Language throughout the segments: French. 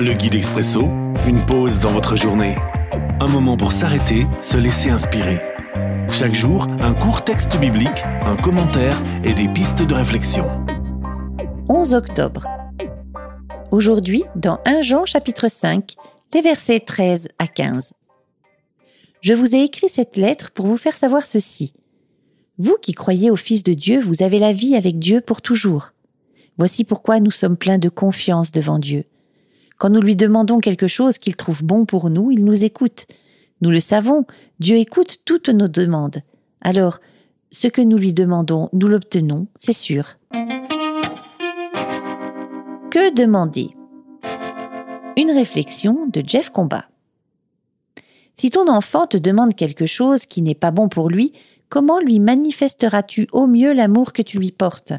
Le guide expresso, une pause dans votre journée. Un moment pour s'arrêter, se laisser inspirer. Chaque jour, un court texte biblique, un commentaire et des pistes de réflexion. 11 octobre. Aujourd'hui, dans 1 Jean chapitre 5, les versets 13 à 15. Je vous ai écrit cette lettre pour vous faire savoir ceci. Vous qui croyez au Fils de Dieu, vous avez la vie avec Dieu pour toujours. Voici pourquoi nous sommes pleins de confiance devant Dieu. Quand nous lui demandons quelque chose qu'il trouve bon pour nous, il nous écoute. Nous le savons, Dieu écoute toutes nos demandes. Alors, ce que nous lui demandons, nous l'obtenons, c'est sûr. Que demander? Une réflexion de Jeff Combat. Si ton enfant te demande quelque chose qui n'est pas bon pour lui, comment lui manifesteras-tu au mieux l'amour que tu lui portes?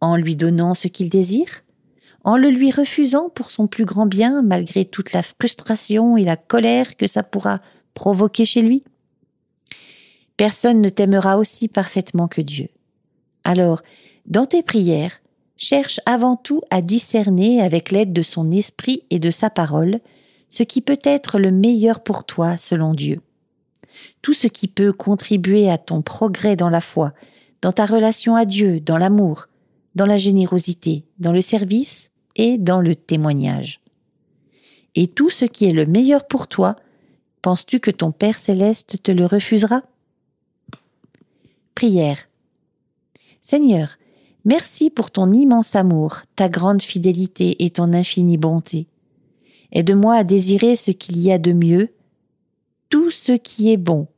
En lui donnant ce qu'il désire? En le lui refusant pour son plus grand bien malgré toute la frustration et la colère que ça pourra provoquer chez lui Personne ne t'aimera aussi parfaitement que Dieu. Alors, dans tes prières, cherche avant tout à discerner avec l'aide de son esprit et de sa parole ce qui peut être le meilleur pour toi selon Dieu. Tout ce qui peut contribuer à ton progrès dans la foi, dans ta relation à Dieu, dans l'amour, dans la générosité, dans le service et dans le témoignage. Et tout ce qui est le meilleur pour toi, penses-tu que ton Père céleste te le refusera? Prière. Seigneur, merci pour ton immense amour, ta grande fidélité et ton infinie bonté. Aide-moi à désirer ce qu'il y a de mieux, tout ce qui est bon,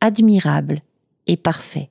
admirable et parfait.